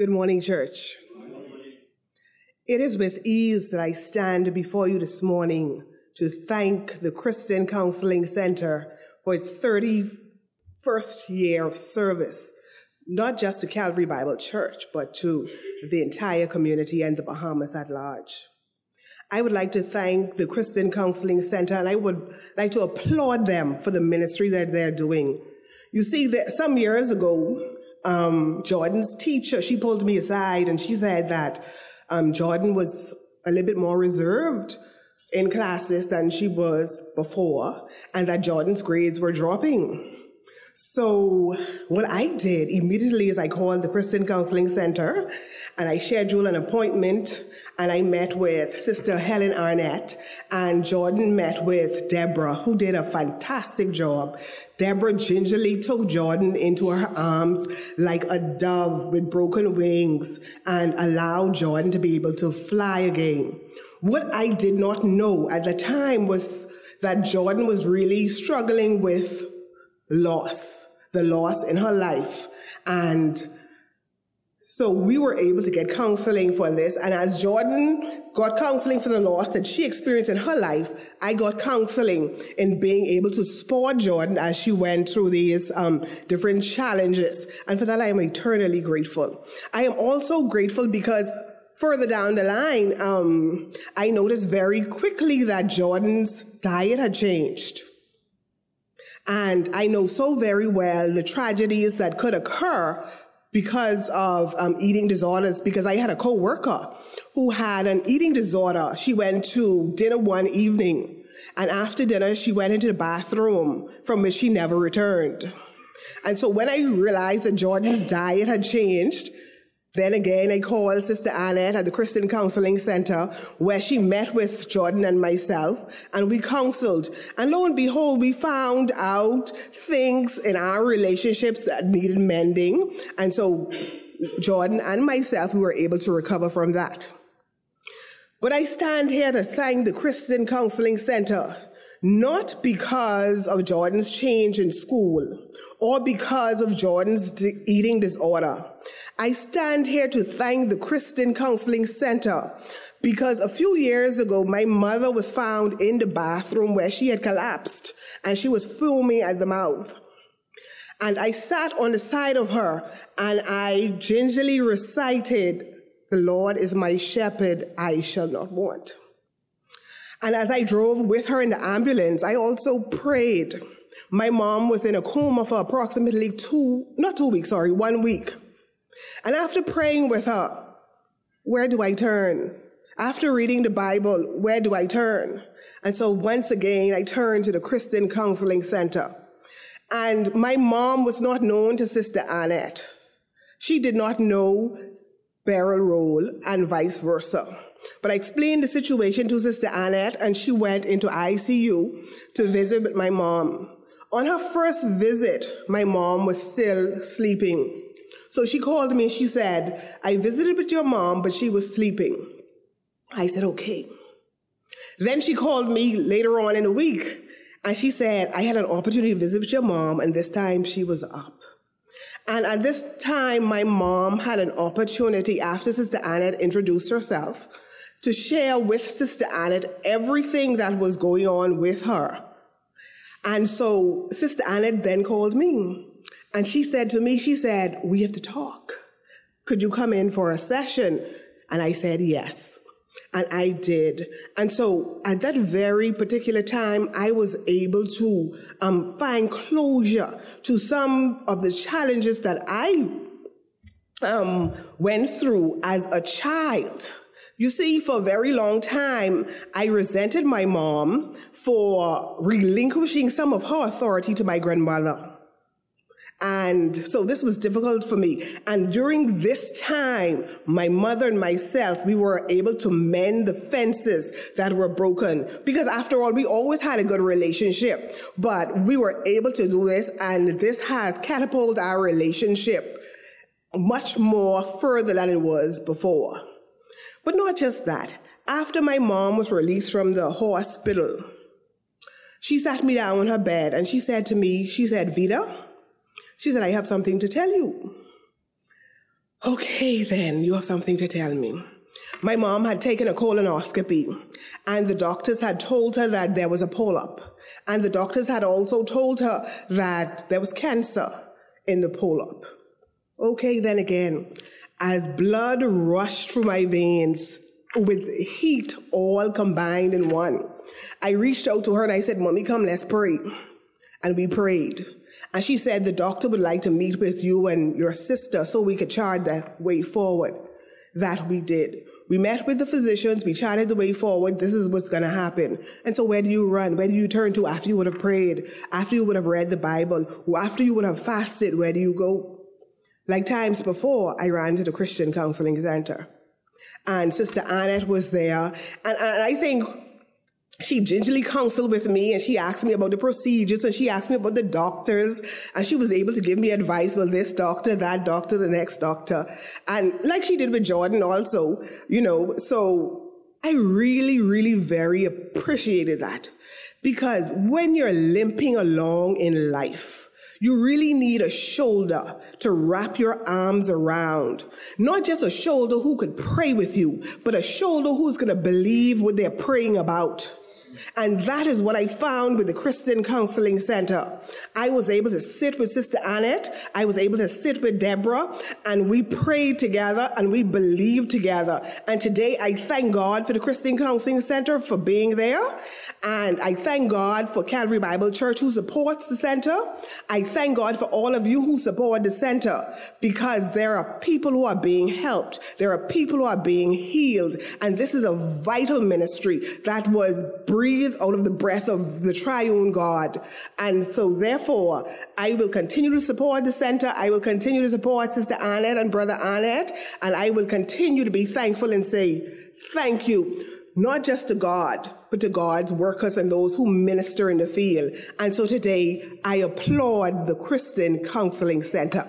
Good morning, church. It is with ease that I stand before you this morning to thank the Christian Counseling Center for its 31st year of service, not just to Calvary Bible Church, but to the entire community and the Bahamas at large. I would like to thank the Christian Counseling Center and I would like to applaud them for the ministry that they're doing. You see, that some years ago, um, Jordan's teacher, she pulled me aside and she said that um, Jordan was a little bit more reserved in classes than she was before, and that Jordan's grades were dropping. So what I did immediately is I called the Christian Counseling Center and I scheduled an appointment and I met with Sister Helen Arnett and Jordan met with Deborah who did a fantastic job. Deborah gingerly took Jordan into her arms like a dove with broken wings and allowed Jordan to be able to fly again. What I did not know at the time was that Jordan was really struggling with loss, the loss in her life. And so we were able to get counseling for this. And as Jordan got counseling for the loss that she experienced in her life, I got counseling in being able to support Jordan as she went through these um, different challenges. And for that, I am eternally grateful. I am also grateful because further down the line, um, I noticed very quickly that Jordan's diet had changed. And I know so very well the tragedies that could occur because of um, eating disorders because I had a coworker who had an eating disorder. She went to dinner one evening and after dinner she went into the bathroom from which she never returned. And so when I realized that Jordan's diet had changed, then again, I called Sister Annette at the Christian Counseling Center where she met with Jordan and myself and we counseled. And lo and behold, we found out things in our relationships that needed mending. And so Jordan and myself, we were able to recover from that. But I stand here to thank the Christian Counseling Center, not because of Jordan's change in school or because of Jordan's eating disorder. I stand here to thank the Christian Counseling Center because a few years ago, my mother was found in the bathroom where she had collapsed and she was foaming at the mouth. And I sat on the side of her and I gingerly recited, The Lord is my shepherd, I shall not want. And as I drove with her in the ambulance, I also prayed. My mom was in a coma for approximately two, not two weeks, sorry, one week. And after praying with her, where do I turn? After reading the Bible, where do I turn? And so once again, I turned to the Christian Counseling Center. And my mom was not known to Sister Annette. She did not know Beryl Rolle and vice versa. But I explained the situation to Sister Annette and she went into ICU to visit my mom. On her first visit, my mom was still sleeping. So she called me and she said, I visited with your mom, but she was sleeping. I said, okay. Then she called me later on in the week and she said, I had an opportunity to visit with your mom and this time she was up. And at this time, my mom had an opportunity after Sister Annette introduced herself to share with Sister Annette everything that was going on with her. And so Sister Annette then called me and she said to me, she said, we have to talk. Could you come in for a session? And I said, yes. And I did. And so at that very particular time, I was able to um, find closure to some of the challenges that I um, went through as a child. You see, for a very long time, I resented my mom for relinquishing some of her authority to my grandmother. And so this was difficult for me. And during this time, my mother and myself, we were able to mend the fences that were broken. Because after all, we always had a good relationship, but we were able to do this and this has catapulted our relationship much more further than it was before. But not just that. After my mom was released from the hospital, she sat me down on her bed and she said to me, she said, Veda, she said, I have something to tell you. Okay, then, you have something to tell me. My mom had taken a colonoscopy, and the doctors had told her that there was a polyp. And the doctors had also told her that there was cancer in the polyp. Okay, then again, as blood rushed through my veins with heat all combined in one, I reached out to her and I said, Mommy, come, let's pray. And we prayed. And she said, The doctor would like to meet with you and your sister so we could chart the way forward. That we did. We met with the physicians, we charted the way forward. This is what's going to happen. And so, where do you run? Where do you turn to after you would have prayed, after you would have read the Bible, or after you would have fasted? Where do you go? Like times before, I ran to the Christian Counseling Center. And Sister Annette was there. And, and I think she gingerly counseled with me and she asked me about the procedures and she asked me about the doctors and she was able to give me advice well this doctor that doctor the next doctor and like she did with jordan also you know so i really really very appreciated that because when you're limping along in life you really need a shoulder to wrap your arms around. Not just a shoulder who could pray with you, but a shoulder who's going to believe what they're praying about. And that is what I found with the Christian Counseling Center. I was able to sit with Sister Annette. I was able to sit with Deborah and we prayed together and we believed together. And today I thank God for the Christian Counseling Center for being there. And I thank God for Calvary Bible Church who supports the center. I thank God for all of you who support the center because there are people who are being helped. There are people who are being healed. And this is a vital ministry that was breathe out of the breath of the triune God. And so therefore, I will continue to support the center. I will continue to support Sister Annette and Brother Annette. And I will continue to be thankful and say, thank you, not just to God, but to God's workers and those who minister in the field. And so today, I applaud the Christian Counseling Center.